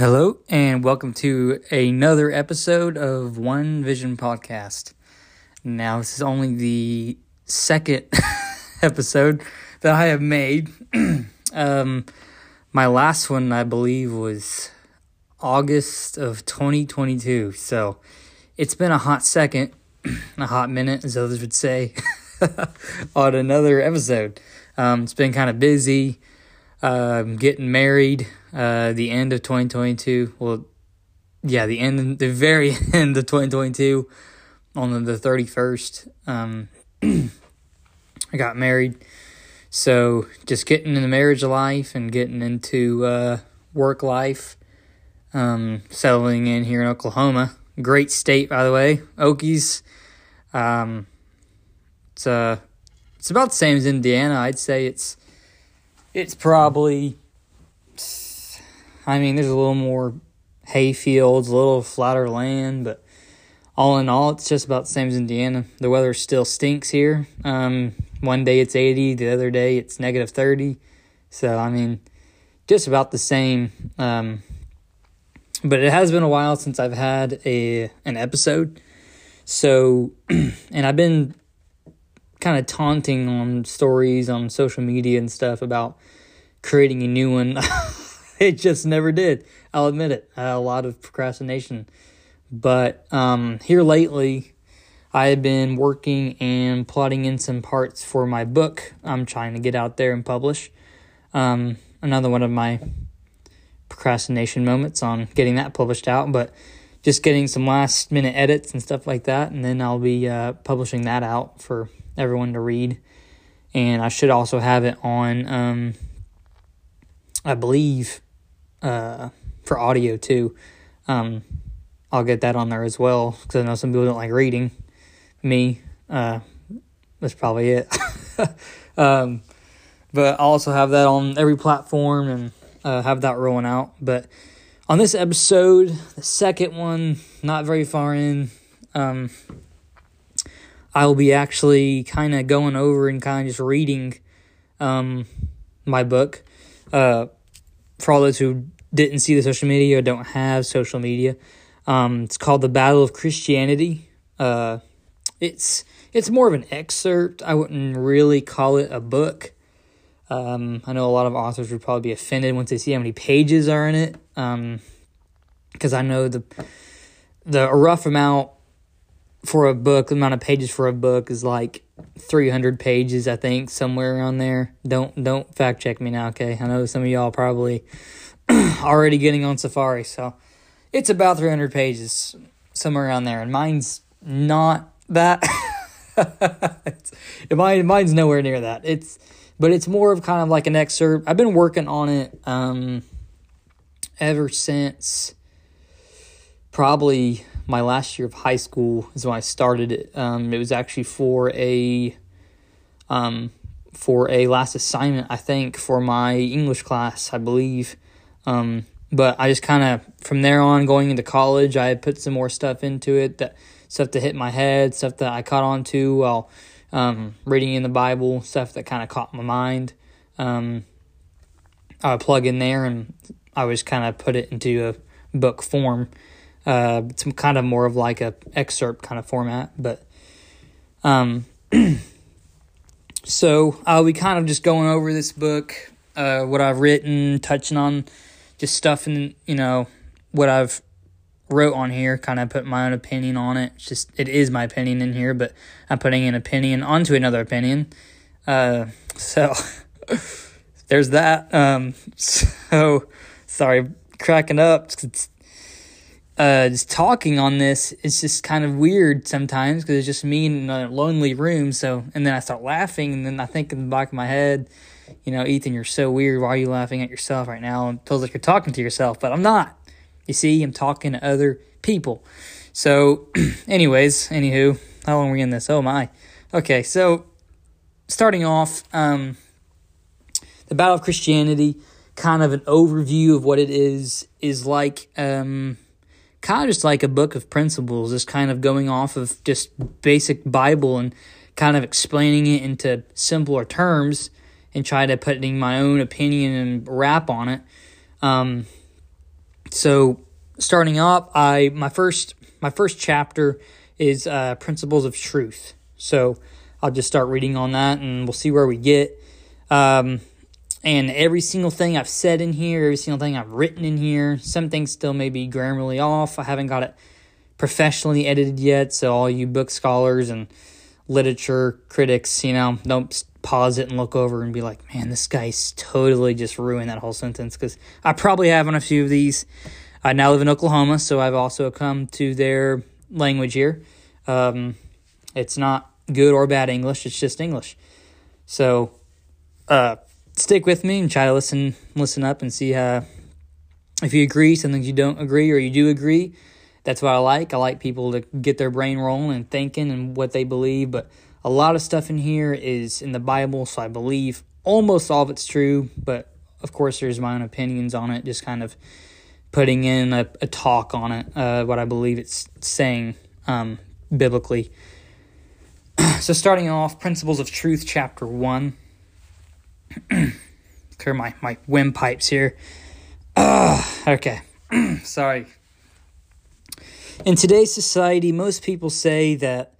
Hello, and welcome to another episode of One Vision Podcast. Now, this is only the second episode that I have made. um, my last one, I believe, was August of 2022. So it's been a hot second, a hot minute, as others would say, on another episode. Um, it's been kind of busy. Um, getting married uh, the end of 2022. Well, yeah, the end, the very end of 2022, on the 31st. Um, I got married. So just getting into marriage life and getting into uh, work life, um, settling in here in Oklahoma. Great state, by the way, Okies. Um, it's uh, it's about the same as Indiana. I'd say it's it's probably I mean, there's a little more hay fields, a little flatter land, but all in all, it's just about the same as Indiana. The weather still stinks here. Um, one day it's 80, the other day it's negative 30. So, I mean, just about the same. Um, but it has been a while since I've had a an episode. So, and I've been kind of taunting on stories on social media and stuff about creating a new one. it just never did. I'll admit it. a lot of procrastination. But um, here lately, I have been working and plotting in some parts for my book I'm trying to get out there and publish. Um, another one of my procrastination moments on getting that published out, but just getting some last minute edits and stuff like that, and then I'll be uh, publishing that out for everyone to read. And I should also have it on, um, I believe, uh, for audio too. Um, I'll get that on there as well because I know some people don't like reading. Me, uh, that's probably it. um, but I'll also have that on every platform and uh, have that rolling out. But on this episode, the second one, not very far in, um, I will be actually kind of going over and kind of just reading um, my book. Uh, for all those who didn't see the social media or don't have social media. Um, it's called The Battle of Christianity. Uh, it's it's more of an excerpt. I wouldn't really call it a book. Um, I know a lot of authors would probably be offended once they see how many pages are in it. Because um, I know the the rough amount for a book, the amount of pages for a book is like 300 pages, I think, somewhere around there. Don't don't fact check me now, okay? I know some of y'all probably already getting on Safari, so it's about 300 pages, somewhere around there, and mine's not that. mine, mine's nowhere near that. It's, but it's more of kind of like an excerpt. I've been working on it um, ever since probably my last year of high school is when I started it. Um, it was actually for a um, for a last assignment, I think, for my English class, I believe. Um, but I just kind of from there on going into college, I put some more stuff into it that stuff that hit my head, stuff that I caught on to while um, reading in the Bible, stuff that kind of caught my mind. Um, I would plug in there and I just kind of put it into a book form. Uh, some kind of more of like a excerpt kind of format, but um, so I'll be kind of just going over this book, uh, what I've written, touching on just stuff and you know what I've wrote on here, kind of put my own opinion on it. It's just it is my opinion in here, but I'm putting an opinion onto another opinion. Uh, so there's that. Um, so sorry, cracking up. Uh, talking on this, it's just kind of weird sometimes because it's just me in a lonely room. So, and then I start laughing, and then I think in the back of my head, you know, Ethan, you're so weird. Why are you laughing at yourself right now? It feels like you're talking to yourself, but I'm not. You see, I'm talking to other people. So, anyways, anywho, how long are we in this? Oh my. Okay, so starting off, um, the Battle of Christianity, kind of an overview of what it is, is like, um, kind of just like a book of principles, just kind of going off of just basic Bible and kind of explaining it into simpler terms and try to putting my own opinion and wrap on it. Um, So starting up, I my first my first chapter is uh, principles of truth. So I'll just start reading on that, and we'll see where we get. Um, and every single thing I've said in here, every single thing I've written in here, some things still may be grammarly off. I haven't got it professionally edited yet, so all you book scholars and literature critics, you know, don't pause it and look over and be like, man, this guy's totally just ruined that whole sentence because I probably have on a few of these. I now live in Oklahoma, so I've also come to their language here. Um, it's not good or bad English, it's just English. So, uh, stick with me and try to listen listen up and see how if you agree, something you don't agree or you do agree. That's what I like. I like people to get their brain rolling and thinking and what they believe, but a lot of stuff in here is in the Bible, so I believe almost all of it's true, but of course there's my own opinions on it, just kind of putting in a, a talk on it, uh, what I believe it's saying um, biblically. so starting off, Principles of Truth, Chapter 1. Clear my, my windpipes here. Uh, okay. Sorry. In today's society, most people say that,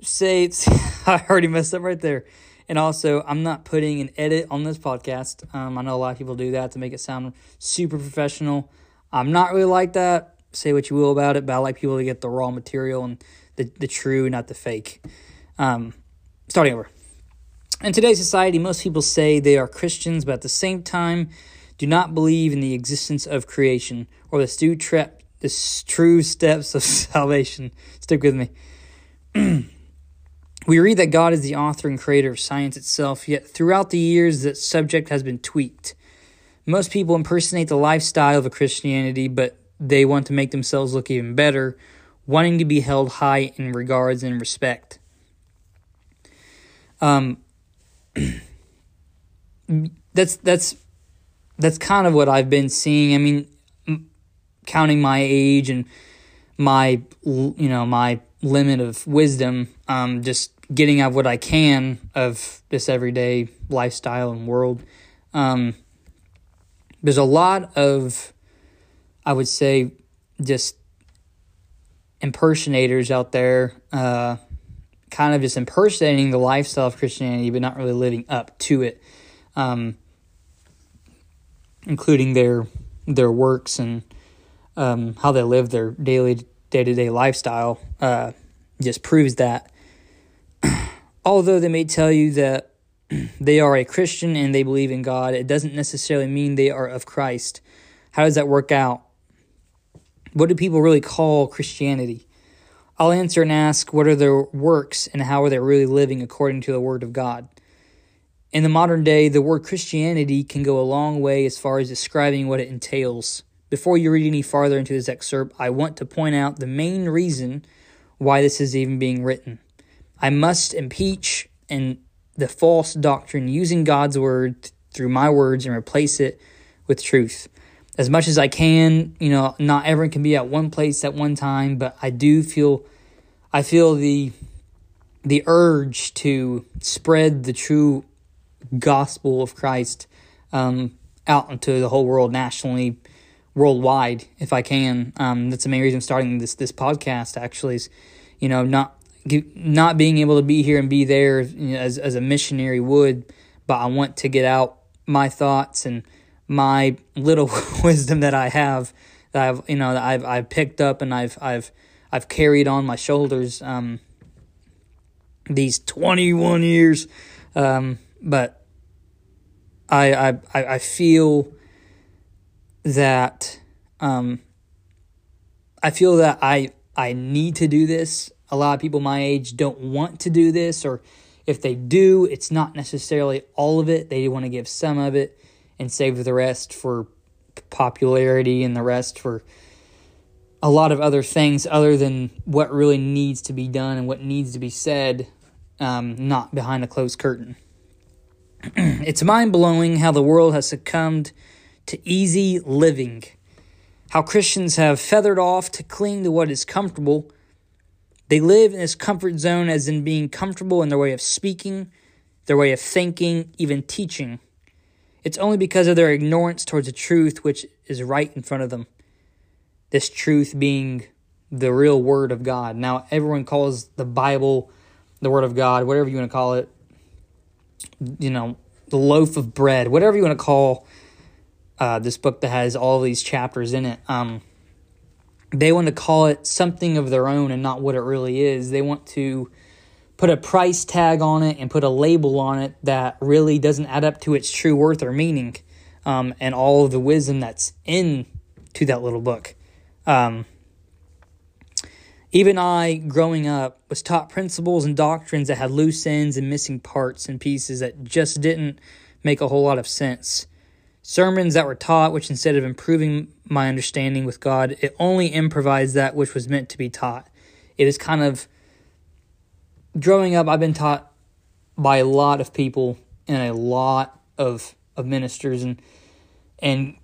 say, I already messed up right there. And also, I'm not putting an edit on this podcast. Um, I know a lot of people do that to make it sound super professional. I'm not really like that. Say what you will about it, but I like people to get the raw material and the, the true, not the fake. Um, starting over. In today's society, most people say they are Christians, but at the same time, do not believe in the existence of creation or the true, tra- the true steps of salvation. Stick with me. we read that God is the author and creator of science itself, yet throughout the years, that subject has been tweaked. Most people impersonate the lifestyle of a Christianity, but they want to make themselves look even better, wanting to be held high in regards and respect. Um, that's that's that's kind of what I've been seeing. I mean, counting my age and my you know my limit of wisdom, um, just getting out what I can of this everyday lifestyle and world. Um, there's a lot of, I would say, just impersonators out there uh, kind of just impersonating the lifestyle of Christianity, but not really living up to it, um, including their their works and um, how they live their daily day to day lifestyle. Uh, just proves that. Although they may tell you that they are a Christian and they believe in God, it doesn't necessarily mean they are of Christ. How does that work out? What do people really call Christianity? I'll answer and ask what are their works and how are they really living according to the Word of God. In the modern day, the word Christianity can go a long way as far as describing what it entails. Before you read any farther into this excerpt, I want to point out the main reason why this is even being written. I must impeach and the false doctrine using God's word through my words and replace it with truth as much as I can. You know, not everyone can be at one place at one time, but I do feel I feel the the urge to spread the true gospel of Christ um, out into the whole world, nationally, worldwide, if I can. Um, that's the main reason I'm starting this this podcast. Actually, is you know not not being able to be here and be there you know, as as a missionary would, but I want to get out my thoughts and my little wisdom that I have that I've you know that I've I've picked up and I've I've I've carried on my shoulders um, these 21 years um, but I I I feel that um, I feel that I I need to do this. A lot of people my age don't want to do this or if they do, it's not necessarily all of it. They want to give some of it and save the rest for popularity and the rest for a lot of other things other than what really needs to be done and what needs to be said, um, not behind a closed curtain. it's mind blowing how the world has succumbed to easy living, how Christians have feathered off to cling to what is comfortable. They live in this comfort zone as in being comfortable in their way of speaking, their way of thinking, even teaching. It's only because of their ignorance towards the truth which is right in front of them. this truth being the real word of God. Now, everyone calls the Bible the word of God, whatever you want to call it. You know, the loaf of bread, whatever you want to call uh, this book that has all these chapters in it. Um, they want to call it something of their own and not what it really is. They want to put a price tag on it and put a label on it that really doesn't add up to its true worth or meaning um, and all of the wisdom that's in to that little book. Um, even I, growing up, was taught principles and doctrines that had loose ends and missing parts and pieces that just didn't make a whole lot of sense. Sermons that were taught, which instead of improving my understanding with God, it only improvised that which was meant to be taught. It is kind of growing up, I've been taught by a lot of people and a lot of of ministers and and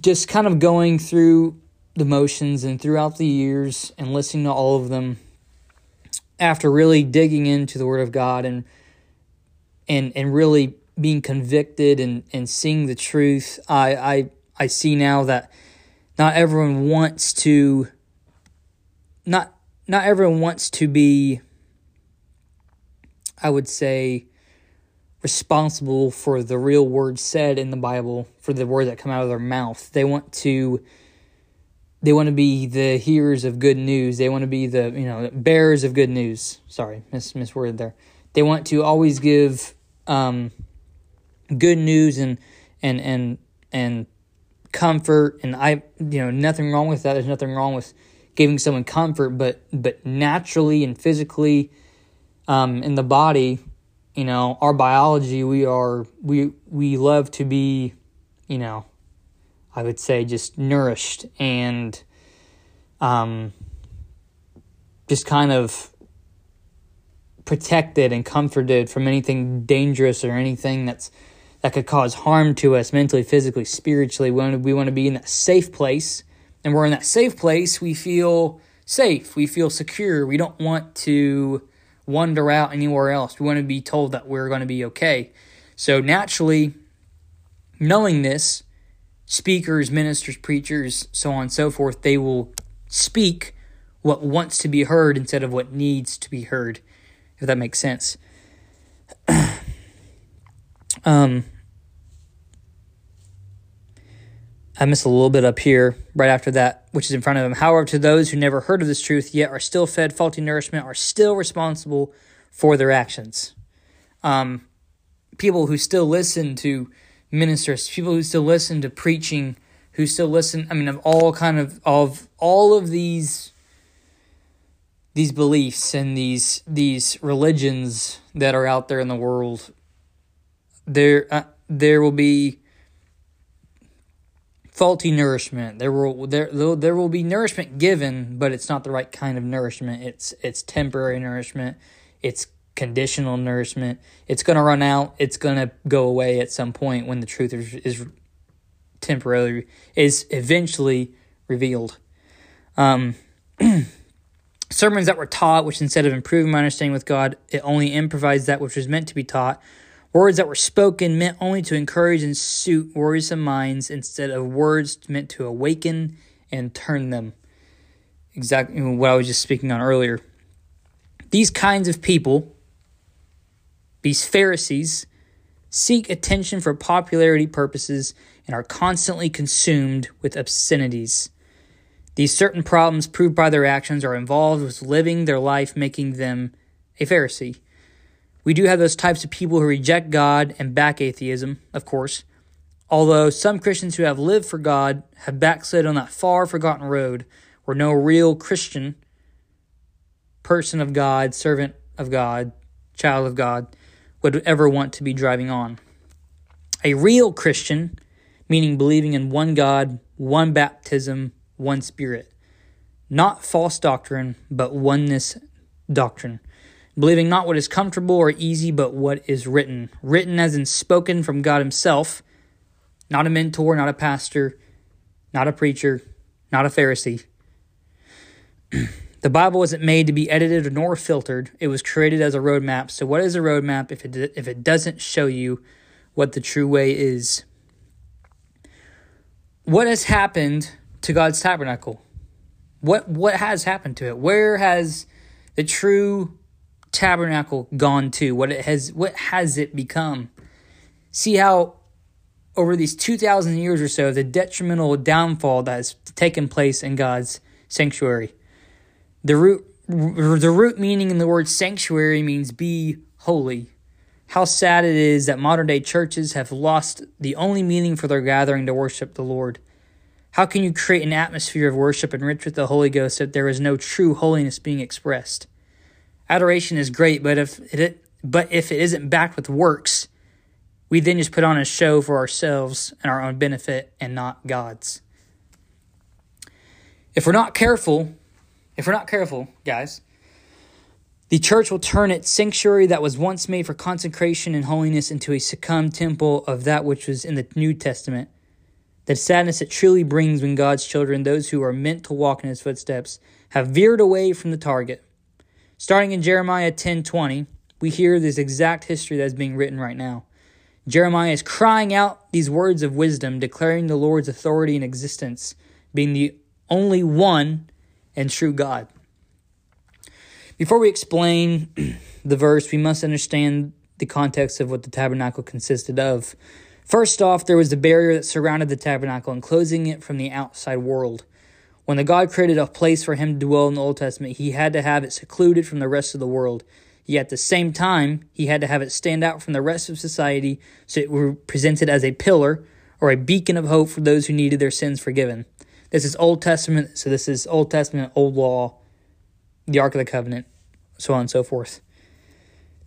just kind of going through the motions and throughout the years and listening to all of them after really digging into the word of God and and and really being convicted and and seeing the truth I I I see now that not everyone wants to not not everyone wants to be I would say responsible for the real words said in the Bible, for the words that come out of their mouth. They want to they want to be the hearers of good news. They want to be the, you know, bearers of good news. Sorry, mis misworded there. They want to always give um, good news and and and and comfort and I you know nothing wrong with that. There's nothing wrong with giving someone comfort, but but naturally and physically um, in the body, you know, our biology, we are we we love to be, you know, I would say just nourished and um, just kind of protected and comforted from anything dangerous or anything that's that could cause harm to us mentally, physically, spiritually. We want to, we want to be in that safe place, and we're in that safe place. We feel safe. We feel secure. We don't want to wander out anywhere else. We want to be told that we're going to be okay. So naturally, knowing this, speakers, ministers, preachers, so on and so forth, they will speak what wants to be heard instead of what needs to be heard, if that makes sense. um, I missed a little bit up here right after that, which is in front of him. However, to those who never heard of this truth yet are still fed faulty nourishment are still responsible for their actions. Um, people who still listen to ministers, people who still listen to preaching, who still listen, I mean, of all kind of of all of these these beliefs and these these religions that are out there in the world, there uh, there will be faulty nourishment. There will there there will be nourishment given, but it's not the right kind of nourishment. It's it's temporary nourishment. It's conditional nourishment. It's going to run out. It's going to go away at some point when the truth is, is temporarily is eventually revealed. Um, sermons that were taught, which instead of improving my understanding with God, it only improvised that which was meant to be taught, Words that were spoken meant only to encourage and suit worrisome minds instead of words meant to awaken and turn them. Exactly what I was just speaking on earlier. These kinds of people, these Pharisees, seek attention for popularity purposes and are constantly consumed with obscenities. These certain problems proved by their actions are involved with living their life, making them a Pharisee. We do have those types of people who reject God and back atheism, of course. Although some Christians who have lived for God have backslid on that far forgotten road where no real Christian, person of God, servant of God, child of God, would ever want to be driving on. A real Christian, meaning believing in one God, one baptism, one Spirit. Not false doctrine, but oneness doctrine believing not what is comfortable or easy, but what is written. Written as in spoken from God Himself, not a mentor, not a pastor, not a preacher, not a Pharisee. the Bible wasn't made to be edited nor filtered. It was created as a roadmap. So, what is a roadmap if it, if it doesn't show you what the true way is? What has happened to God's tabernacle? What what has happened to it? Where has the true tabernacle gone to? What it has what has it become? See how over these 2000 years or so the detrimental downfall that has taken place in God's sanctuary. The root the root meaning in the word sanctuary means be holy. How sad it is that modern day churches have lost the only meaning for their gathering to worship the Lord. How can you create an atmosphere of worship enriched with the Holy Ghost if there is no true holiness being expressed? Adoration is great, but if it but if it isn't backed with works, we then just put on a show for ourselves and our own benefit and not God's. If we're not careful, if we're not careful, guys, the church will turn its sanctuary that was once made for consecration and holiness into a succumbed temple of that which was in the New Testament. The sadness it truly brings when God's children, those who are meant to walk in his footsteps, have veered away from the target. Starting in Jeremiah 10:20, we hear this exact history that is being written right now. Jeremiah is crying out these words of wisdom, declaring the Lord's authority and existence, being the only one and true God. Before we explain the verse, we must understand the context of what the tabernacle consisted of. First off, there was the barrier that surrounded the tabernacle, enclosing it from the outside world. When the God created a place for him to dwell in the Old Testament, he had to have it secluded from the rest of the world. Yet at the same time, he had to have it stand out from the rest of society so it were presented as a pillar or a beacon of hope for those who needed their sins forgiven. This is Old Testament, so this is Old Testament, Old Law, the Ark of the Covenant so on and so forth.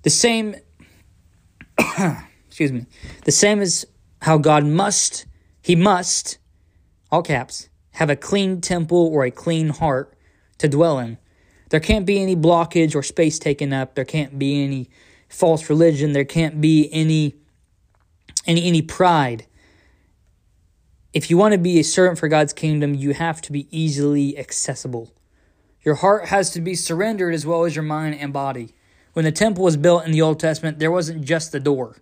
The same, excuse me, the same as how God must, He must, all caps, have a clean temple or a clean heart to dwell in. There can't be any blockage or space taken up. There can't be any false religion. There can't be any any any pride. If you want to be a servant for God's kingdom, you have to be easily accessible. Your heart has to be surrendered as well as your mind and body. When the temple was built in the Old Testament, there wasn't just the door.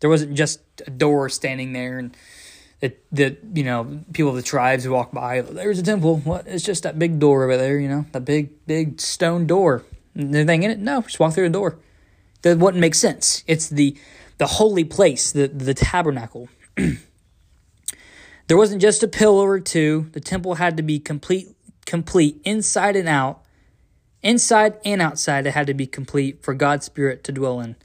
There wasn't just a door standing there and that that you know people of the tribes walk by. There's a temple. What? It's just that big door over there. You know, that big big stone door. Anything in it? No, just walk through the door. That wouldn't make sense. It's the the holy place, the the tabernacle. there wasn't just a pillar or two. The temple had to be complete complete inside and out, inside and outside. It had to be complete for God's Spirit to dwell in.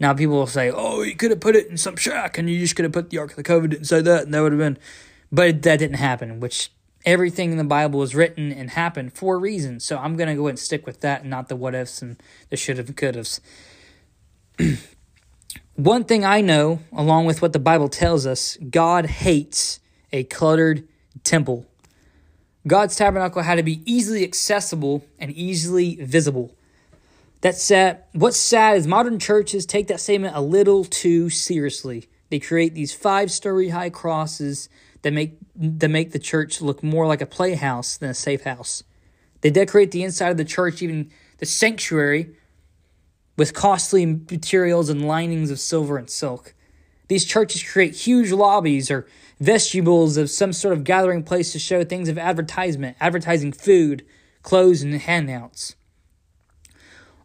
Now people will say, "Oh, you could have put it in some shack, and you just could have put the Ark of the Covenant inside that, and that would have been." But that didn't happen. Which everything in the Bible was written and happened for a reason. So I'm gonna go ahead and stick with that, and not the what ifs and the should have could haves. One thing I know, along with what the Bible tells us, God hates a cluttered temple. God's tabernacle had to be easily accessible and easily visible. That's sad. What's sad is modern churches take that statement a little too seriously. They create these five-story high crosses that make that make the church look more like a playhouse than a safe house. They decorate the inside of the church, even the sanctuary, with costly materials and linings of silver and silk. These churches create huge lobbies or vestibules of some sort of gathering place to show things of advertisement, advertising food, clothes, and handouts.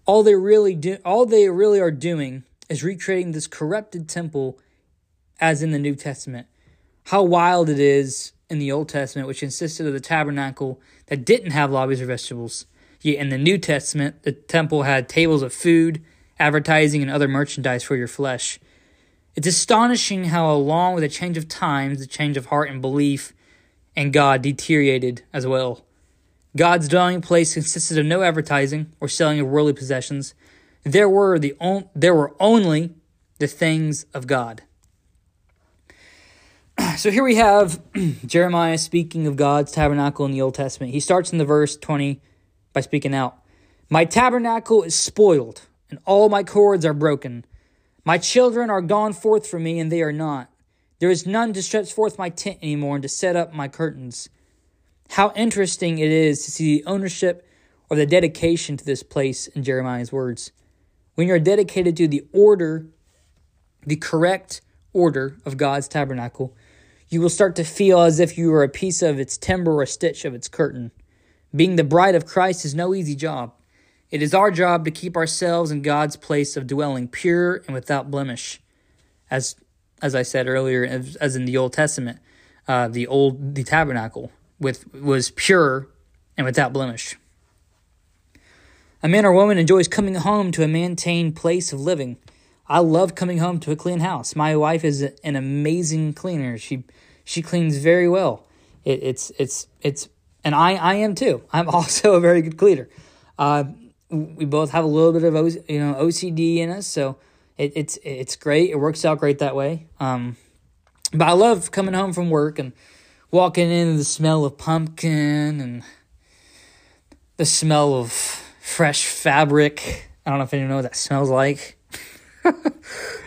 All they really do, all they really are doing is recreating this corrupted temple as in the New Testament. How wild it is in the Old Testament, which consisted of the tabernacle that didn't have lobbies or vestibules. Yet in the New Testament, the temple had tables of food, advertising, and other merchandise for your flesh. It's astonishing how, along with a change of times, the change of heart and belief and God deteriorated as well. God's dwelling place consisted of no advertising or selling of worldly possessions. There were the on, there were only the things of God. So here we have Jeremiah speaking of God's tabernacle in the Old Testament. He starts in the verse 20 by speaking out, "My tabernacle is spoiled, and all my cords are broken." My children are gone forth from me, and they are not. There is none to stretch forth my tent anymore and to set up my curtains. How interesting it is to see the ownership or the dedication to this place in Jeremiah's words. When you're dedicated to the order, the correct order of God's tabernacle, you will start to feel as if you were a piece of its timber or a stitch of its curtain. Being the bride of Christ is no easy job. It is our job to keep ourselves in God's place of dwelling pure and without blemish. As as I said earlier, as, as in the Old Testament, uh, the old the tabernacle with was pure and without blemish. A man or woman enjoys coming home to a maintained place of living. I love coming home to a clean house. My wife is an amazing cleaner. She she cleans very well. It, it's it's it's and I I am too. I'm also a very good cleaner. Uh, we both have a little bit of you know OCD in us, so it, it's it's great. It works out great that way. Um, but I love coming home from work and walking into the smell of pumpkin and the smell of fresh fabric. I don't know if anyone knows what that smells like.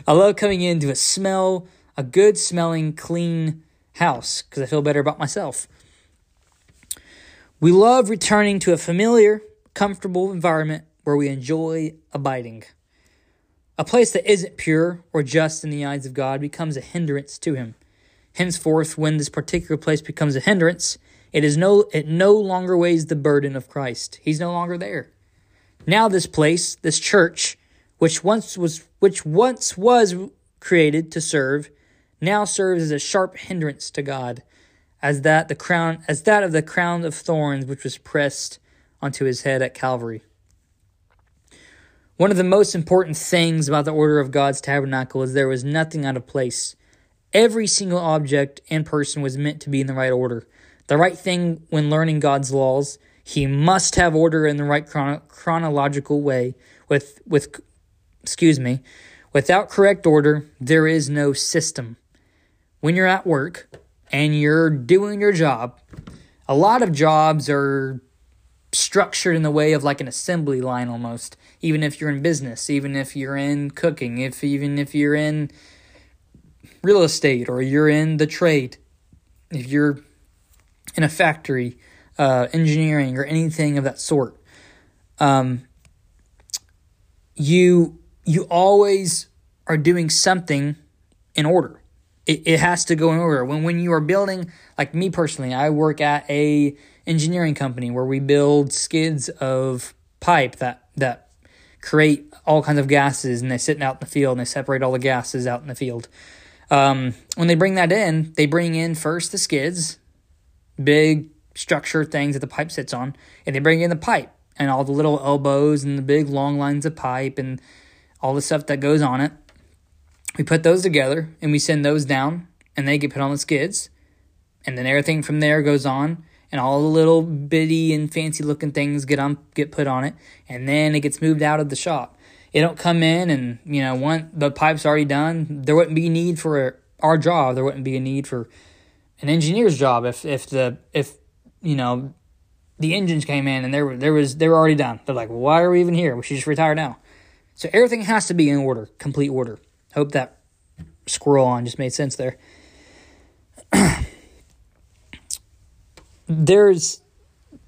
I love coming into a smell, a good smelling, clean house because I feel better about myself. We love returning to a familiar, comfortable environment where we enjoy abiding. A place that isn't pure or just in the eyes of God becomes a hindrance to him. Henceforth, when this particular place becomes a hindrance, it is no it no longer weighs the burden of Christ. He's no longer there. Now this place, this church, which once was which once was created to serve, now serves as a sharp hindrance to God, as that the crown as that of the crown of thorns which was pressed onto his head at Calvary. One of the most important things about the order of God's tabernacle is there was nothing out of place. Every single object and person was meant to be in the right order. The right thing when learning God's laws, he must have order in the right chrono- chronological way. With with excuse me, without correct order, there is no system. When you're at work and you're doing your job, a lot of jobs are structured in the way of like an assembly line almost even if you're in business even if you're in cooking if even if you're in real estate or you're in the trade if you're in a factory uh, engineering or anything of that sort um, you you always are doing something in order it, it has to go in order when when you are building like me personally i work at a engineering company where we build skids of pipe that that create all kinds of gases and they sit out in the field and they separate all the gases out in the field. Um, when they bring that in, they bring in first the skids, big structure things that the pipe sits on, and they bring in the pipe and all the little elbows and the big long lines of pipe and all the stuff that goes on it. We put those together and we send those down and they get put on the skids. And then everything from there goes on and all the little bitty and fancy looking things get on get put on it, and then it gets moved out of the shop. It don't come in and you know once the pipe's already done, there wouldn't be a need for our job. There wouldn't be a need for an engineer's job if if the if you know the engines came in and there there was they were already done. They're like, why are we even here? We should just retire now. So everything has to be in order, complete order. Hope that scroll on just made sense there. there's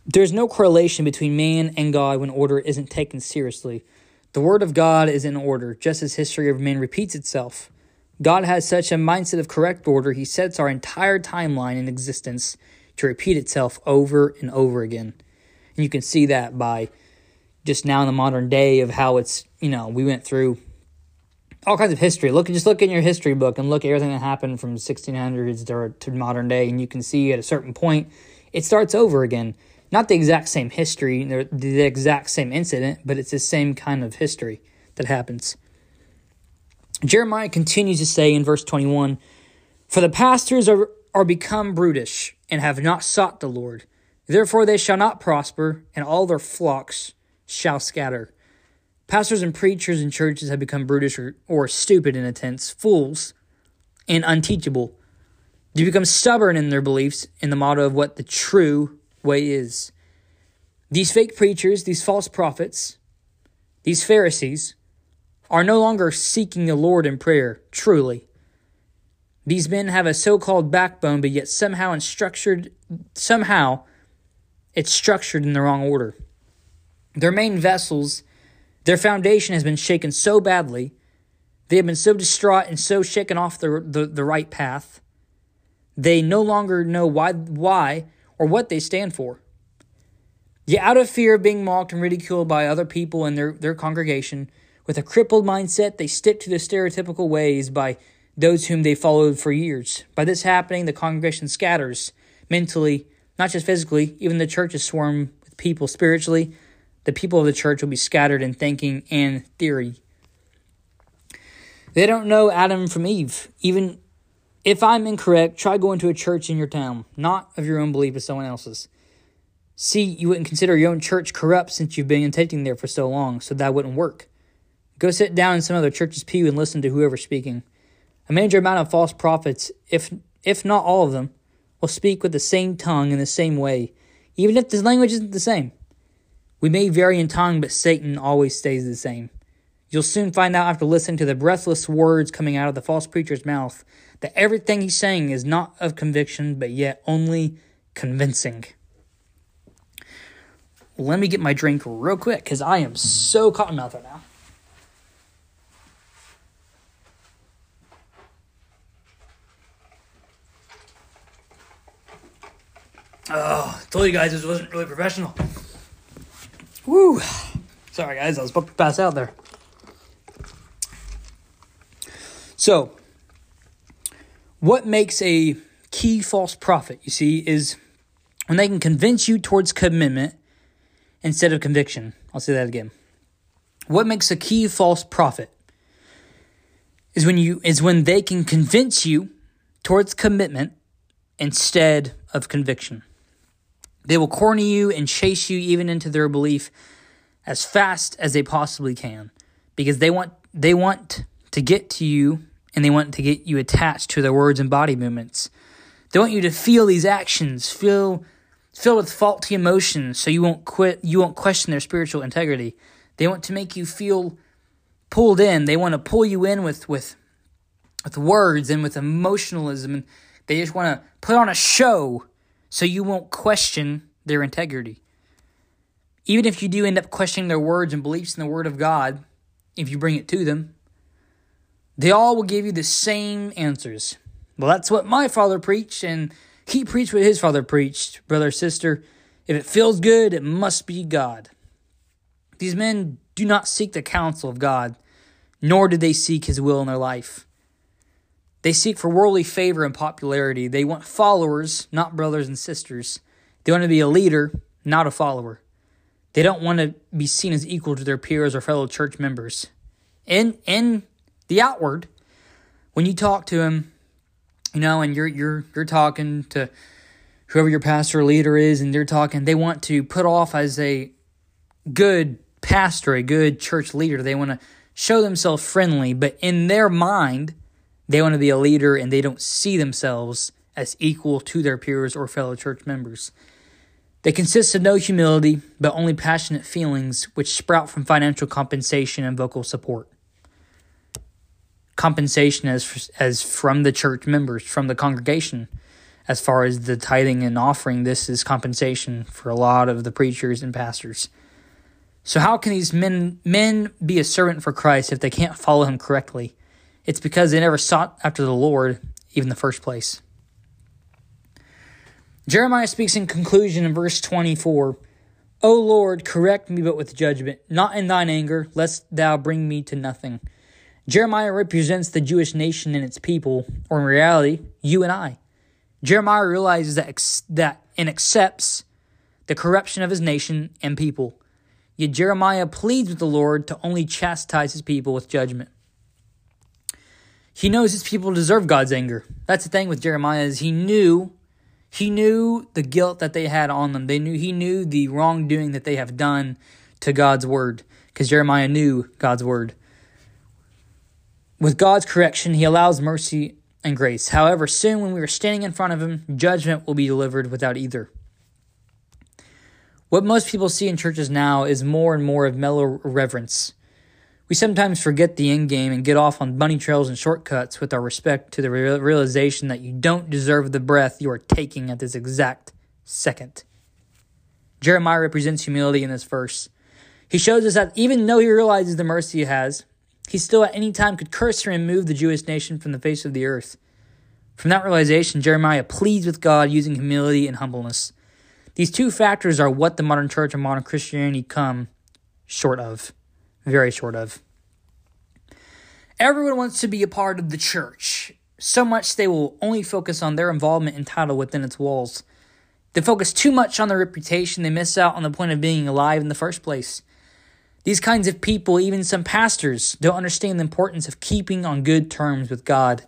there's no correlation between man and God when order isn't taken seriously. The word of God is in order, just as history of man repeats itself. God has such a mindset of correct order, he sets our entire timeline in existence to repeat itself over and over again. And you can see that by just now in the modern day of how it's, you know, we went through all kinds of history. Look, just look in your history book and look at everything that happened from 1600s to, to modern day, and you can see at a certain point it starts over again. Not the exact same history, the exact same incident, but it's the same kind of history that happens. Jeremiah continues to say in verse 21 For the pastors are, are become brutish and have not sought the Lord. Therefore they shall not prosper, and all their flocks shall scatter. Pastors and preachers in churches have become brutish or, or stupid in a tense, fools, and unteachable They become stubborn in their beliefs in the motto of what the true way is. These fake preachers, these false prophets, these Pharisees are no longer seeking the Lord in prayer, truly. These men have a so called backbone, but yet somehow and structured somehow it's structured in the wrong order. Their main vessels, their foundation has been shaken so badly, they have been so distraught and so shaken off the, the, the right path they no longer know why, why or what they stand for. Yet, out of fear of being mocked and ridiculed by other people in their, their congregation, with a crippled mindset, they stick to the stereotypical ways by those whom they followed for years. By this happening, the congregation scatters mentally, not just physically, even the church is swarmed with people spiritually. The people of the church will be scattered in thinking and theory. They don't know Adam from Eve. Even if I'm incorrect, try going to a church in your town, not of your own belief, but someone else's. See, you wouldn't consider your own church corrupt since you've been attending there for so long, so that wouldn't work. Go sit down in some other church's pew and listen to whoever's speaking. A major amount of false prophets, if if not all of them, will speak with the same tongue in the same way, even if the language isn't the same. We may vary in tongue, but Satan always stays the same. You'll soon find out after listening to the breathless words coming out of the false preacher's mouth that everything he's saying is not of conviction, but yet only convincing. Let me get my drink real quick because I am so caught cottonmouth right now. Oh, I told you guys this wasn't really professional. Woo! Sorry, guys, I was about to pass out there. So, what makes a key false prophet, you see, is when they can convince you towards commitment instead of conviction. I'll say that again. What makes a key false prophet is when you is when they can convince you towards commitment instead of conviction. They will corner you and chase you even into their belief as fast as they possibly can because they want they want to get to you and they want to get you attached to their words and body movements. They want you to feel these actions, feel filled with faulty emotions so you won't quit you won't question their spiritual integrity. They want to make you feel pulled in. They want to pull you in with with with words and with emotionalism and they just want to put on a show so you won't question their integrity. Even if you do end up questioning their words and beliefs in the Word of God, if you bring it to them, they all will give you the same answers. Well, that's what my father preached, and he preached what his father preached, brother, sister. If it feels good, it must be God. These men do not seek the counsel of God, nor do they seek his will in their life. They seek for worldly favor and popularity. They want followers, not brothers and sisters. They want to be a leader, not a follower. They don't want to be seen as equal to their peers or fellow church members. In in the outward, when you talk to them, you know, and you're you're you're talking to whoever your pastor or leader is, and they're talking, they want to put off as a good pastor, a good church leader. They want to show themselves friendly, but in their mind, they want to be a leader and they don't see themselves as equal to their peers or fellow church members. They consist of no humility, but only passionate feelings which sprout from financial compensation and vocal support. Compensation as, as from the church members, from the congregation. As far as the tithing and offering, this is compensation for a lot of the preachers and pastors. So, how can these men, men be a servant for Christ if they can't follow him correctly? It's because they never sought after the Lord even in the first place. Jeremiah speaks in conclusion in verse 24 O Lord, correct me but with judgment, not in thine anger, lest thou bring me to nothing. Jeremiah represents the Jewish nation and its people, or in reality, you and I. Jeremiah realizes that, that and accepts the corruption of his nation and people. Yet Jeremiah pleads with the Lord to only chastise his people with judgment. He knows his people deserve God's anger. That's the thing with Jeremiah is he knew he knew the guilt that they had on them. They knew he knew the wrongdoing that they have done to God's word because Jeremiah knew God's word. With God's correction, he allows mercy and grace. However, soon when we are standing in front of him, judgment will be delivered without either. What most people see in churches now is more and more of mellow reverence we sometimes forget the end game and get off on bunny trails and shortcuts with our respect to the realization that you don't deserve the breath you are taking at this exact second. Jeremiah represents humility in this verse. He shows us that even though he realizes the mercy he has, he still at any time could curse or remove the Jewish nation from the face of the earth. From that realization, Jeremiah pleads with God using humility and humbleness. These two factors are what the modern church and modern Christianity come short of, very short of. Everyone wants to be a part of the church, so much they will only focus on their involvement and title within its walls. They focus too much on their reputation, they miss out on the point of being alive in the first place. These kinds of people, even some pastors, don't understand the importance of keeping on good terms with God.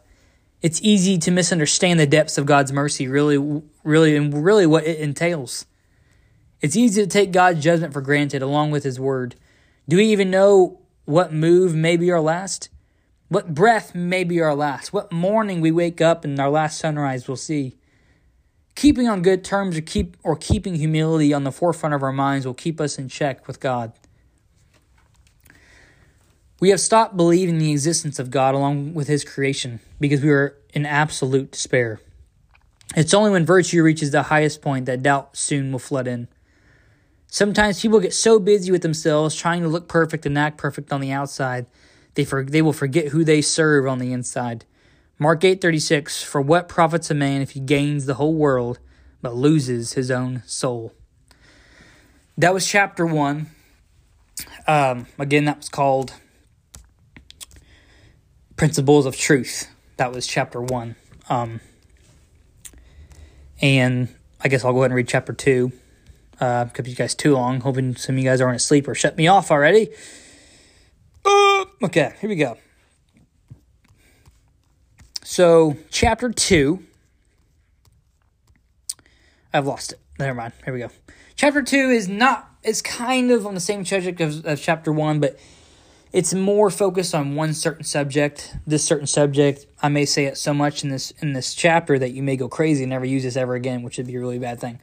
It's easy to misunderstand the depths of God's mercy, really, really, and really what it entails. It's easy to take God's judgment for granted along with His word. Do we even know what move may be our last? What breath may be our last? What morning we wake up and our last sunrise we'll see? Keeping on good terms or keep or keeping humility on the forefront of our minds will keep us in check with God. We have stopped believing the existence of God along with his creation because we are in absolute despair. It's only when virtue reaches the highest point that doubt soon will flood in. Sometimes people get so busy with themselves trying to look perfect and act perfect on the outside they, for, they will forget who they serve on the inside. Mark 8:36 For what profits a man if he gains the whole world but loses his own soul. That was chapter 1. Um, again that was called Principles of Truth. That was chapter 1. Um, and I guess I'll go ahead and read chapter 2. Uh, you guys too long, hoping some of you guys aren't asleep or shut me off already. Uh, okay, here we go. So, chapter 2. I've lost it. Never mind. Here we go. Chapter 2 is not, it's kind of on the same subject of chapter 1, but it's more focused on one certain subject. This certain subject, I may say it so much in this in this chapter that you may go crazy and never use this ever again, which would be a really bad thing.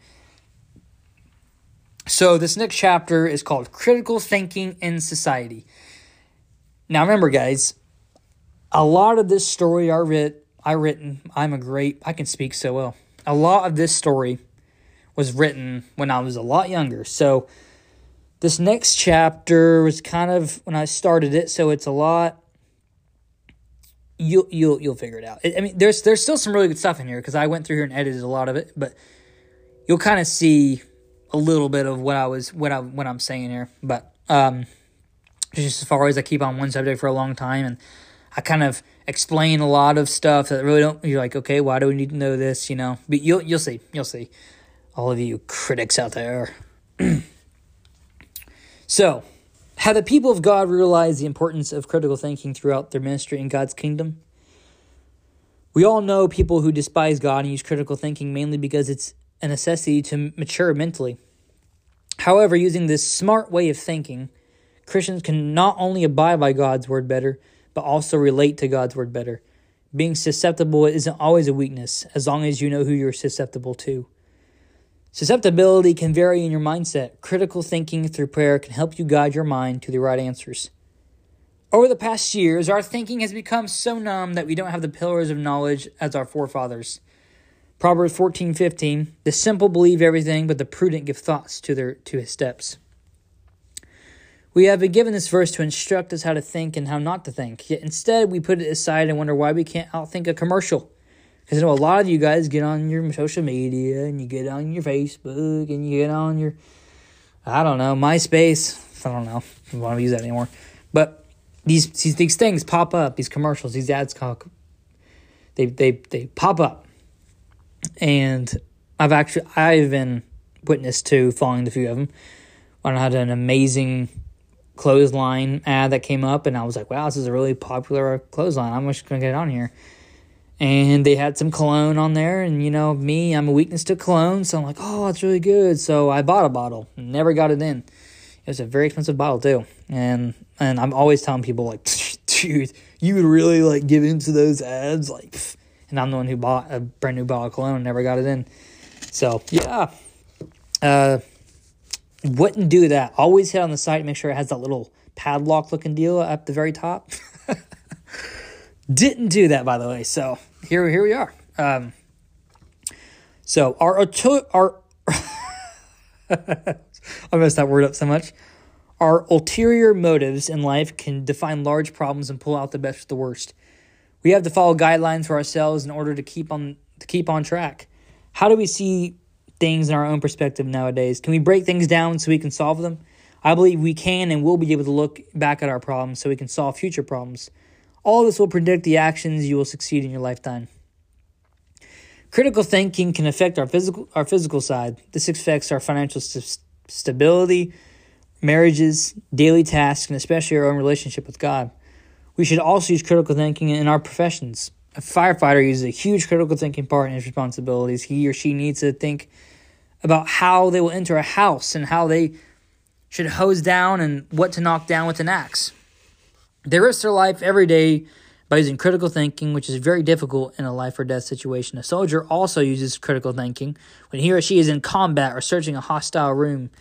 So, this next chapter is called Critical Thinking in Society. Now remember, guys, a lot of this story I writ I written. I'm a great. I can speak so well. A lot of this story was written when I was a lot younger. So this next chapter was kind of when I started it. So it's a lot. You'll you'll you'll figure it out. I mean, there's there's still some really good stuff in here because I went through here and edited a lot of it, but you'll kind of see a little bit of what I was what I what I'm saying here. But um, just as far as I keep on one subject for a long time and I kind of explain a lot of stuff that really don't you're like, okay, why do we need to know this, you know? But you'll you'll see. You'll see. All of you critics out there. so, have the people of God realized the importance of critical thinking throughout their ministry in God's kingdom? We all know people who despise God and use critical thinking mainly because it's a necessity to mature mentally. However, using this smart way of thinking, Christians can not only abide by God's word better, but also relate to God's word better. Being susceptible isn't always a weakness, as long as you know who you're susceptible to. Susceptibility can vary in your mindset. Critical thinking through prayer can help you guide your mind to the right answers. Over the past years, our thinking has become so numb that we don't have the pillars of knowledge as our forefathers. Proverbs 14:15 The simple believe everything, but the prudent give thoughts to their to his steps. We have been given this verse to instruct us how to think and how not to think. Yet instead, we put it aside and wonder why we can't outthink a commercial. Because I know a lot of you guys get on your social media and you get on your Facebook and you get on your, I don't know, MySpace. I don't know. I don't want to use that anymore. But these, these these things pop up. These commercials, these ads, they they they pop up, and I've actually I've been witness to following a few of them. I had an amazing clothesline ad that came up, and I was like, wow, this is a really popular clothesline. I'm just gonna get it on here. And they had some cologne on there, and you know me, I'm a weakness to cologne, so I'm like, oh, that's really good. So I bought a bottle, never got it in. It was a very expensive bottle too, and and I'm always telling people like, dude, you would really like give into those ads, like, and I'm the one who bought a brand new bottle of cologne and never got it in. So yeah, uh, wouldn't do that. Always hit on the site, make sure it has that little padlock looking deal at the very top. Didn't do that, by the way. So here, here we are. Um, so our our I messed that word up so much. Our ulterior motives in life can define large problems and pull out the best of the worst. We have to follow guidelines for ourselves in order to keep on to keep on track. How do we see things in our own perspective nowadays? Can we break things down so we can solve them? I believe we can and will be able to look back at our problems so we can solve future problems. All this will predict the actions you will succeed in your lifetime. Critical thinking can affect our physical our physical side. This affects our financial st- stability, marriages, daily tasks, and especially our own relationship with God. We should also use critical thinking in our professions. A firefighter uses a huge critical thinking part in his responsibilities. He or she needs to think about how they will enter a house and how they should hose down and what to knock down with an axe. They risk their life every day by using critical thinking, which is very difficult in a life or death situation. A soldier also uses critical thinking when he or she is in combat or searching a hostile room.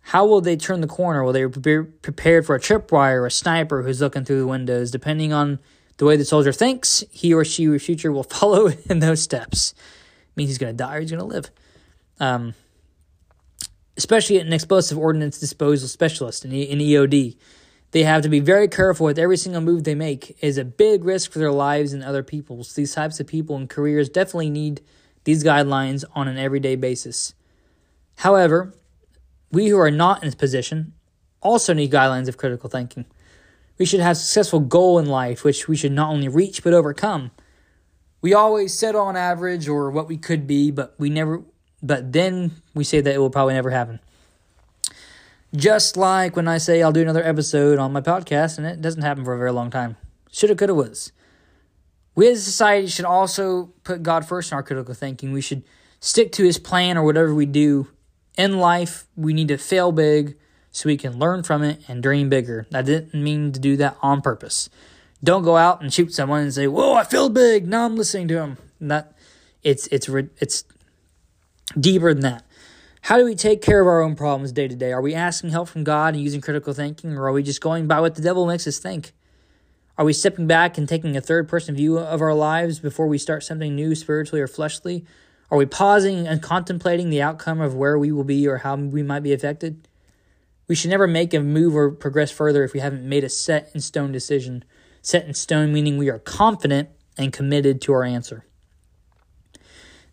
How will they turn the corner? Will they be prepared for a tripwire or a sniper who's looking through the windows? Depending on the way the soldier thinks, he or she or future will follow in those steps. It means he's going to die or he's going to live. Um, especially an explosive ordnance disposal specialist in, in EOD. They have to be very careful with every single move they make. It is a big risk for their lives and other people's. These types of people and careers definitely need these guidelines on an everyday basis. However, we who are not in this position also need guidelines of critical thinking. We should have a successful goal in life, which we should not only reach but overcome. We always settle on average or what we could be, but we never but then we say that it will probably never happen. Just like when I say I'll do another episode on my podcast and it doesn't happen for a very long time. Shoulda, coulda, was. We as a society should also put God first in our critical thinking. We should stick to his plan or whatever we do in life. We need to fail big so we can learn from it and dream bigger. I didn't mean to do that on purpose. Don't go out and shoot someone and say, "Whoa, I failed big." Now I'm listening to him. That it's it's it's deeper than that. How do we take care of our own problems day to day? Are we asking help from God and using critical thinking, or are we just going by what the devil makes us think? Are we stepping back and taking a third person view of our lives before we start something new spiritually or fleshly? Are we pausing and contemplating the outcome of where we will be or how we might be affected? We should never make a move or progress further if we haven't made a set in stone decision. Set in stone meaning we are confident and committed to our answer.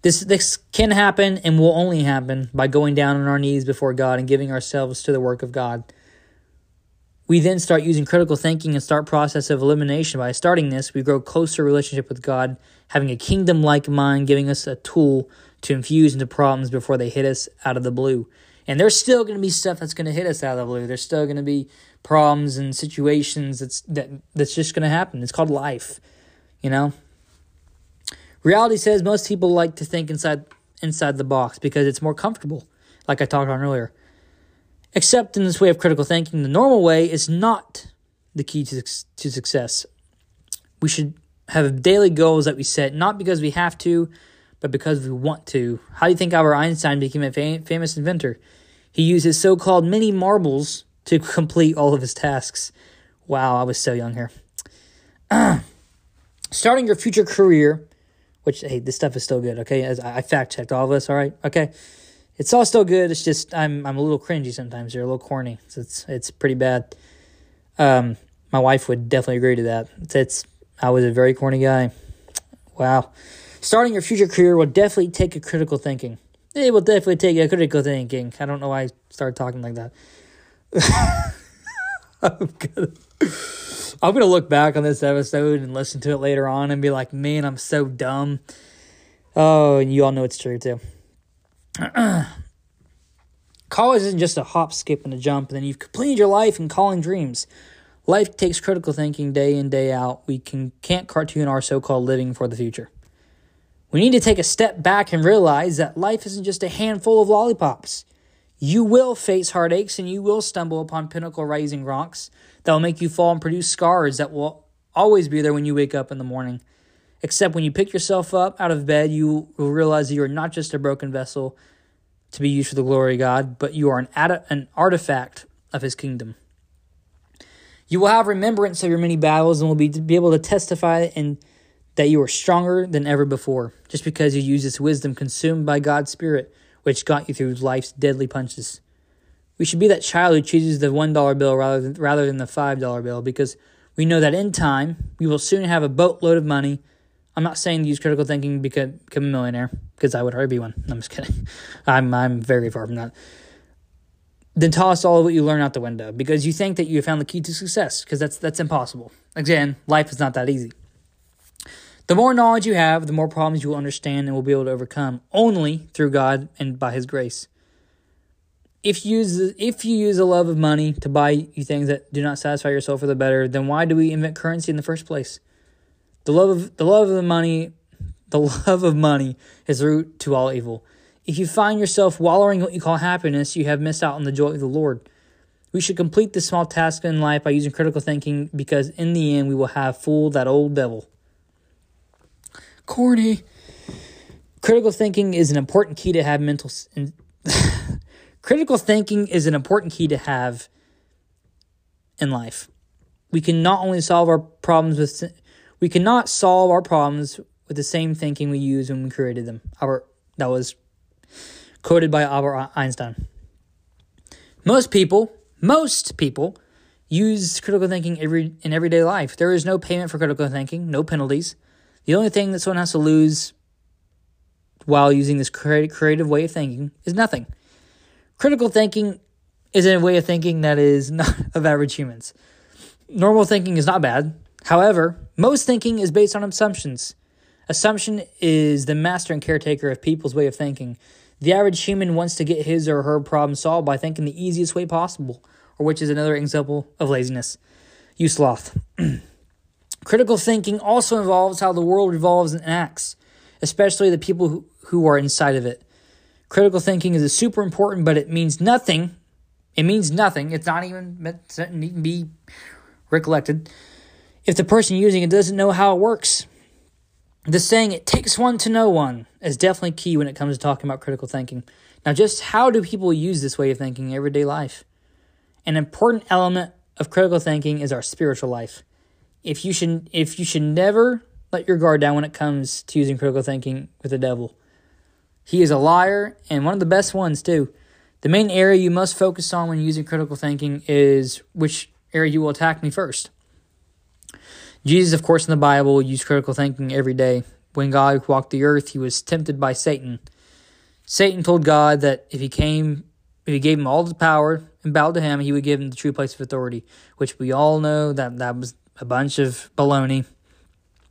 This this can happen and will only happen by going down on our knees before God and giving ourselves to the work of God. We then start using critical thinking and start process of elimination. By starting this, we grow closer relationship with God, having a kingdom like mind, giving us a tool to infuse into problems before they hit us out of the blue. And there's still going to be stuff that's going to hit us out of the blue. There's still going to be problems and situations that's that that's just going to happen. It's called life, you know. Reality says most people like to think inside inside the box because it's more comfortable, like I talked on earlier. Except in this way of critical thinking, the normal way is not the key to, to success. We should have daily goals that we set, not because we have to, but because we want to. How do you think Albert Einstein became a fam- famous inventor? He used his so called mini marbles to complete all of his tasks. Wow, I was so young here. Starting your future career which hey, this stuff is still good. Okay, as I fact checked all of this. All right, okay, it's all still good. It's just I'm I'm a little cringy sometimes. You're a little corny. It's it's, it's pretty bad. Um, my wife would definitely agree to that. It's, it's I was a very corny guy. Wow, starting your future career will definitely take a critical thinking. It will definitely take a critical thinking. I don't know why I started talking like that. I'm gonna. I'm gonna look back on this episode and listen to it later on and be like, man, I'm so dumb. Oh, and you all know it's true too. College isn't just a hop, skip, and a jump, and then you've completed your life and calling dreams. Life takes critical thinking day in, day out. We can, can't cartoon our so called living for the future. We need to take a step back and realize that life isn't just a handful of lollipops. You will face heartaches and you will stumble upon pinnacle rising rocks that will make you fall and produce scars that will always be there when you wake up in the morning. Except when you pick yourself up out of bed, you will realize that you are not just a broken vessel to be used for the glory of God, but you are an, ad- an artifact of His kingdom. You will have remembrance of your many battles and will be, be able to testify and that you are stronger than ever before, just because you use this wisdom consumed by God's Spirit, which got you through life's deadly punches. We should be that child who chooses the $1 bill rather than, rather than the $5 bill because we know that in time we will soon have a boatload of money, I'm not saying use critical thinking because become a millionaire because I would already be one. I'm just kidding. I'm I'm very far from that. Then toss all of what you learn out the window because you think that you have found the key to success because that's that's impossible. Again, life is not that easy. The more knowledge you have, the more problems you will understand and will be able to overcome only through God and by His grace. If you use if you use a love of money to buy you things that do not satisfy your soul for the better, then why do we invent currency in the first place? The love of the love of the money, the love of money is the root to all evil. If you find yourself wallowing in what you call happiness, you have missed out on the joy of the Lord. We should complete this small task in life by using critical thinking because in the end we will have fooled that old devil. Corny. Critical thinking is an important key to have mental. Critical thinking is an important key to have in life. We can not only solve our problems with we cannot solve our problems with the same thinking we used when we created them. Albert that was quoted by Albert Einstein. Most people, most people use critical thinking every in everyday life. There is no payment for critical thinking, no penalties. The only thing that someone has to lose while using this creative way of thinking is nothing. Critical thinking is a way of thinking that is not of average humans. Normal thinking is not bad. However, most thinking is based on assumptions. Assumption is the master and caretaker of people's way of thinking. The average human wants to get his or her problem solved by thinking the easiest way possible, or which is another example of laziness. You sloth. Critical thinking also involves how the world revolves and acts, especially the people who, who are inside of it. Critical thinking is super important, but it means nothing. It means nothing. It's not even meant to be recollected if the person using it doesn't know how it works. The saying, it takes one to know one, is definitely key when it comes to talking about critical thinking. Now, just how do people use this way of thinking in everyday life? An important element of critical thinking is our spiritual life if you should if you should never let your guard down when it comes to using critical thinking with the devil. He is a liar and one of the best ones too. The main area you must focus on when using critical thinking is which area you will attack me first. Jesus, of course, in the Bible used critical thinking every day. When God walked the earth, he was tempted by Satan. Satan told God that if he came if he gave him all the power and bowed to him, he would give him the true place of authority, which we all know that that was a bunch of baloney.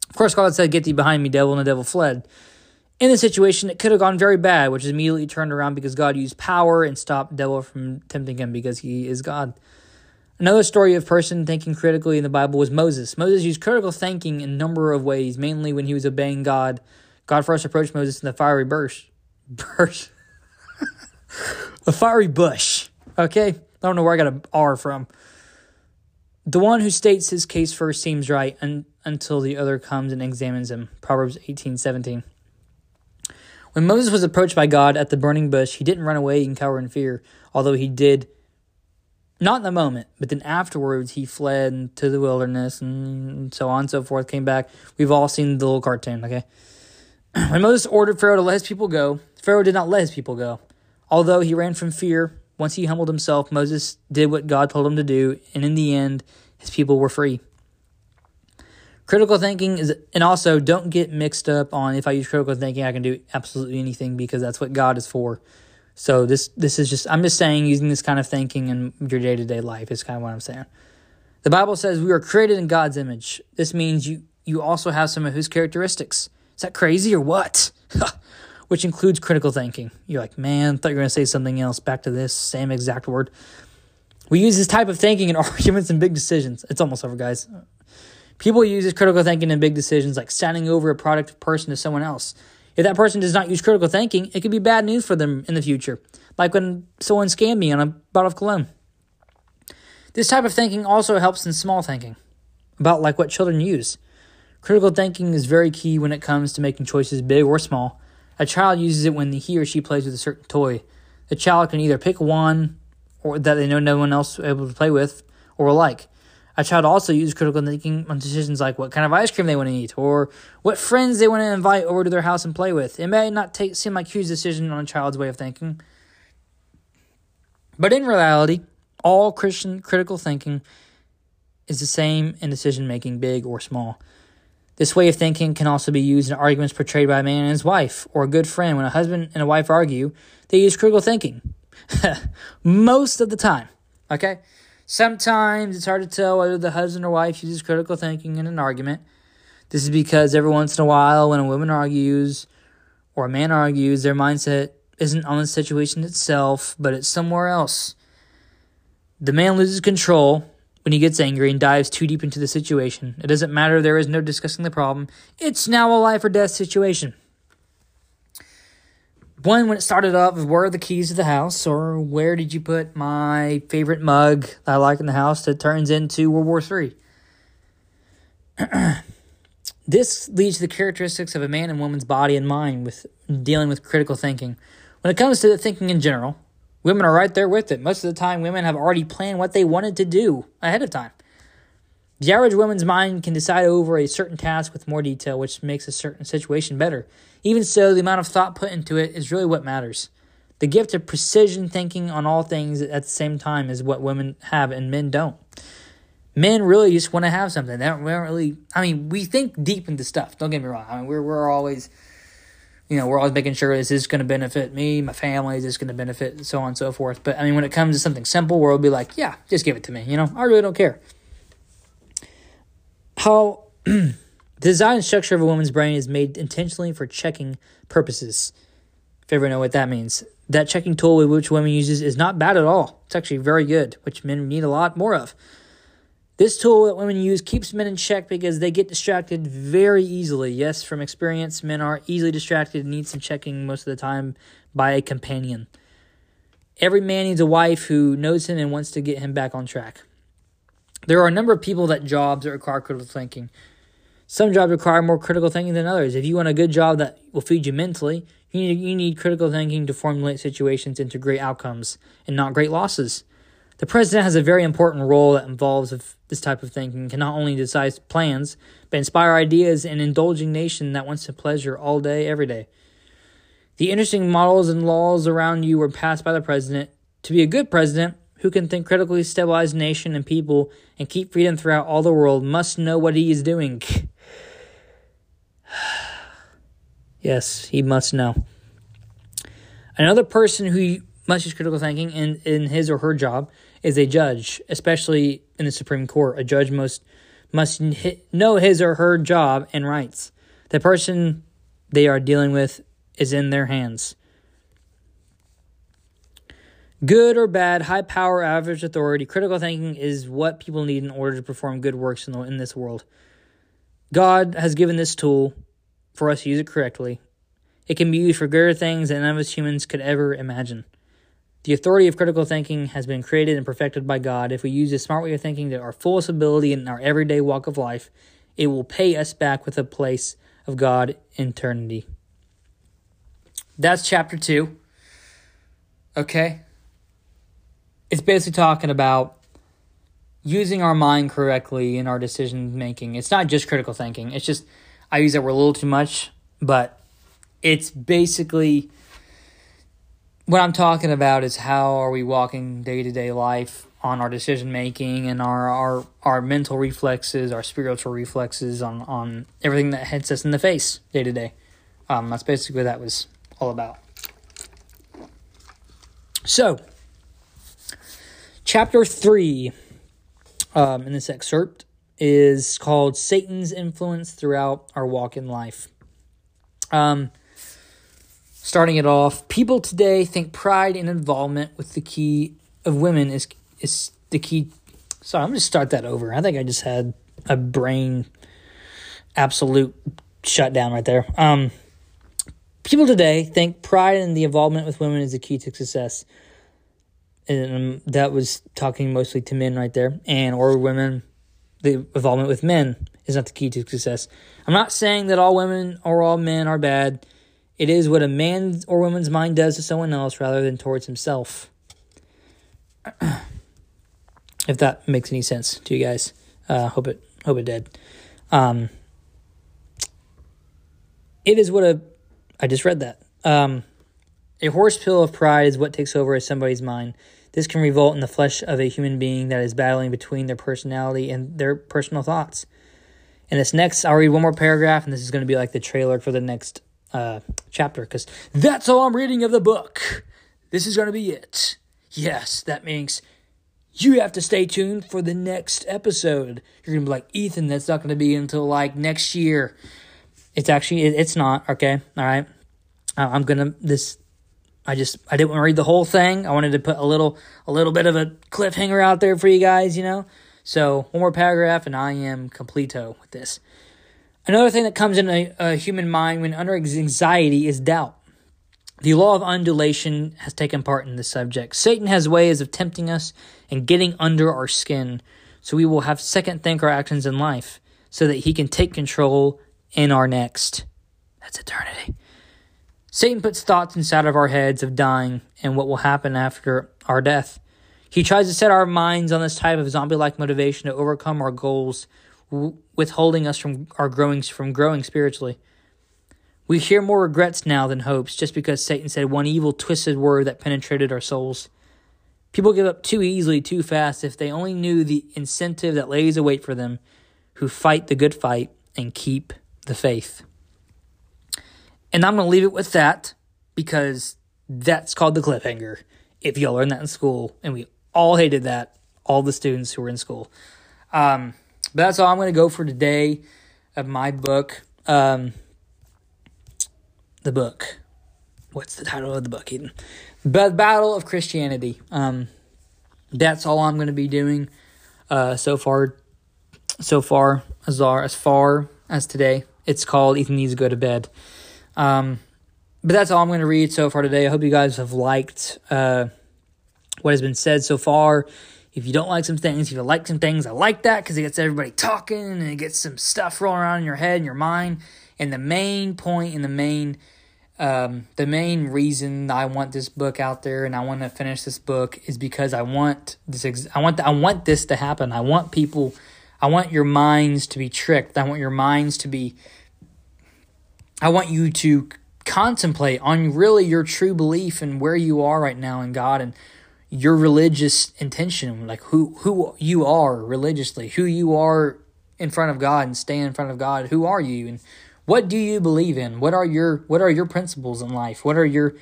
Of course, God said, Get thee behind me, devil, and the devil fled. In this situation, it could have gone very bad, which is immediately turned around because God used power and stopped devil from tempting him because he is God. Another story of person thinking critically in the Bible was Moses. Moses used critical thinking in a number of ways, mainly when he was obeying God. God first approached Moses in the fiery bush. Bush. a fiery bush. Okay? I don't know where I got an R from. The one who states his case first seems right un- until the other comes and examines him. Proverbs 18:17. When Moses was approached by God at the burning bush, he didn't run away and cower in fear, although he did not in the moment, but then afterwards he fled to the wilderness and so on and so forth, came back. We've all seen the little cartoon, okay? When Moses ordered Pharaoh to let his people go, Pharaoh did not let his people go. Although he ran from fear, once he humbled himself, Moses did what God told him to do, and in the end, his people were free. Critical thinking is, and also don't get mixed up on if I use critical thinking, I can do absolutely anything because that's what God is for. So this this is just I'm just saying using this kind of thinking in your day to day life is kind of what I'm saying. The Bible says we are created in God's image. This means you you also have some of His characteristics. Is that crazy or what? which includes critical thinking. You're like, man, thought you were going to say something else. Back to this same exact word. We use this type of thinking in arguments and big decisions. It's almost over, guys. People use this critical thinking in big decisions, like signing over a product person to someone else. If that person does not use critical thinking, it could be bad news for them in the future, like when someone scammed me on a bottle of cologne. This type of thinking also helps in small thinking, about like what children use. Critical thinking is very key when it comes to making choices big or small, a child uses it when he or she plays with a certain toy. The child can either pick one or that they know no one else is able to play with or like. A child also uses critical thinking on decisions like what kind of ice cream they want to eat or what friends they want to invite over to their house and play with. It may not take, seem like a huge decision on a child's way of thinking. But in reality, all Christian critical thinking is the same in decision making, big or small. This way of thinking can also be used in arguments portrayed by a man and his wife, or a good friend. When a husband and a wife argue, they use critical thinking. Most of the time. Okay? Sometimes it's hard to tell whether the husband or wife uses critical thinking in an argument. This is because every once in a while, when a woman argues or a man argues, their mindset isn't on the situation itself, but it's somewhere else. The man loses control when he gets angry and dives too deep into the situation. It doesn't matter, there is no discussing the problem. It's now a life or death situation. One, when it started off, where are the keys to the house, or where did you put my favorite mug that I like in the house that turns into World War III? this leads to the characteristics of a man and woman's body and mind with dealing with critical thinking. When it comes to the thinking in general, women are right there with it. Most of the time, women have already planned what they wanted to do ahead of time. The average woman's mind can decide over a certain task with more detail, which makes a certain situation better. Even so, the amount of thought put into it is really what matters. The gift of precision thinking on all things at the same time is what women have and men don't. Men really just want to have something. They don't, we don't really. I mean, we think deep into stuff. Don't get me wrong. I mean, we're we're always you know, we're always making sure this is going to benefit me, my family, is this going to benefit, so on and so forth. But I mean, when it comes to something simple, we'll be like, yeah, just give it to me. You know, I really don't care. How the design and structure of a woman's brain is made intentionally for checking purposes. If you ever know what that means, that checking tool which women uses is not bad at all. It's actually very good, which men need a lot more of. This tool that women use keeps men in check because they get distracted very easily. Yes, from experience, men are easily distracted and need some checking most of the time by a companion. Every man needs a wife who knows him and wants to get him back on track. There are a number of people that jobs that require critical thinking. Some jobs require more critical thinking than others. If you want a good job that will feed you mentally, you need, you need critical thinking to formulate situations into great outcomes and not great losses. The president has a very important role that involves this type of thinking, can not only decide plans, but inspire ideas in an indulging nation that wants to pleasure all day, every day. The interesting models and laws around you were passed by the president. To be a good president who can think critically, stabilize nation and people, and keep freedom throughout all the world must know what he is doing. yes, he must know. Another person who must use critical thinking in, in his or her job is a judge, especially in the Supreme Court. A judge must must know his or her job and rights. The person they are dealing with is in their hands. Good or bad, high power, average authority, critical thinking is what people need in order to perform good works in, the, in this world. God has given this tool for us to use it correctly. It can be used for greater things than none of us humans could ever imagine. The authority of critical thinking has been created and perfected by God. If we use this smart way of thinking to our fullest ability in our everyday walk of life, it will pay us back with a place of God in eternity. That's chapter two. Okay? It's basically talking about using our mind correctly in our decision making. It's not just critical thinking, it's just, I use that word a little too much, but it's basically what I'm talking about is how are we walking day to day life on our decision making and our, our our mental reflexes, our spiritual reflexes on on everything that hits us in the face day to day. Um, that's basically what that was all about. So, chapter three um, in this excerpt is called Satan's influence throughout our walk in life. Um, starting it off, people today think pride and involvement with the key of women is is the key. Sorry, I'm going to start that over. I think I just had a brain absolute shutdown right there. Um, people today think pride and the involvement with women is the key to success. And um, that was talking mostly to men right there, and or women. The involvement with men is not the key to success. I'm not saying that all women or all men are bad. It is what a man or woman's mind does to someone else rather than towards himself. if that makes any sense to you guys, uh, hope it hope it did. Um, it is what a I just read that. Um, a horse pill of pride is what takes over somebody's mind. This can revolt in the flesh of a human being that is battling between their personality and their personal thoughts. And this next, I'll read one more paragraph, and this is going to be like the trailer for the next uh, chapter because that's all I'm reading of the book. This is going to be it. Yes, that means you have to stay tuned for the next episode. You're going to be like, Ethan, that's not going to be until like next year. It's actually, it, it's not, okay? All right. Uh, I'm going to, this, I just, I didn't want to read the whole thing. I wanted to put a little, a little bit of a cliffhanger out there for you guys, you know? So, one more paragraph, and I am completo with this. Another thing that comes in a, a human mind when under anxiety is doubt. The law of undulation has taken part in this subject. Satan has ways of tempting us and getting under our skin, so we will have second think our actions in life, so that he can take control in our next. That's eternity. Satan puts thoughts inside of our heads of dying and what will happen after our death. He tries to set our minds on this type of zombie-like motivation to overcome our goals, withholding us from our growing from growing spiritually. We hear more regrets now than hopes just because Satan said one evil, twisted word that penetrated our souls. People give up too easily, too fast if they only knew the incentive that lays await for them who fight the good fight and keep the faith. And I'm going to leave it with that because that's called the cliffhanger. If y'all learned that in school, and we all hated that, all the students who were in school. Um, but that's all I'm going to go for today of my book. Um, the book. What's the title of the book, Eden? The Battle of Christianity. Um, that's all I'm going to be doing uh, so far. So far, as far as far as today, it's called Ethan needs to go to bed. Um, but that's all I'm going to read so far today. I hope you guys have liked uh, what has been said so far. If you don't like some things, if you like some things, I like that because it gets everybody talking and it gets some stuff rolling around in your head and your mind. And the main point and the main um, the main reason I want this book out there and I want to finish this book is because I want this. Ex- I want. The, I want this to happen. I want people. I want your minds to be tricked. I want your minds to be. I want you to contemplate on really your true belief and where you are right now in God and your religious intention, like who who you are religiously, who you are in front of God and stay in front of God. Who are you and what do you believe in? What are your what are your principles in life? What are your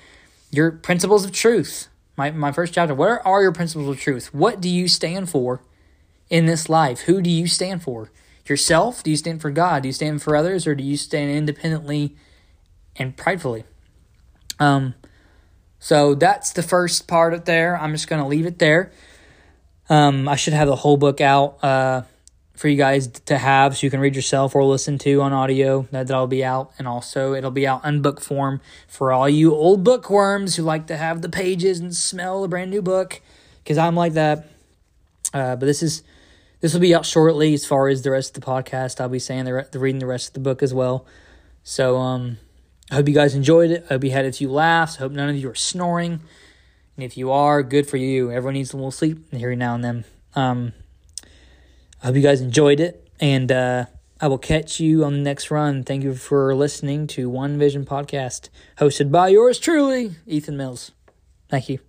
your principles of truth? My my first chapter. What are, are your principles of truth? What do you stand for in this life? Who do you stand for? Yourself? Do you stand for God? Do you stand for others or do you stand independently and pridefully? Um so that's the first part of there. I'm just going to leave it there. Um, I should have the whole book out uh, for you guys to have so you can read yourself or listen to on audio. That, that'll be out. And also, it'll be out in book form for all you old bookworms who like to have the pages and smell a brand new book, because I'm like that. Uh, but this is this will be out shortly as far as the rest of the podcast. I'll be saying the, the reading the rest of the book as well. So um, I hope you guys enjoyed it. I hope you had a few laughs. I hope none of you are snoring. And if you are, good for you. Everyone needs a little sleep every now and then. Um, I hope you guys enjoyed it, and uh, I will catch you on the next run. Thank you for listening to One Vision Podcast, hosted by yours truly, Ethan Mills. Thank you.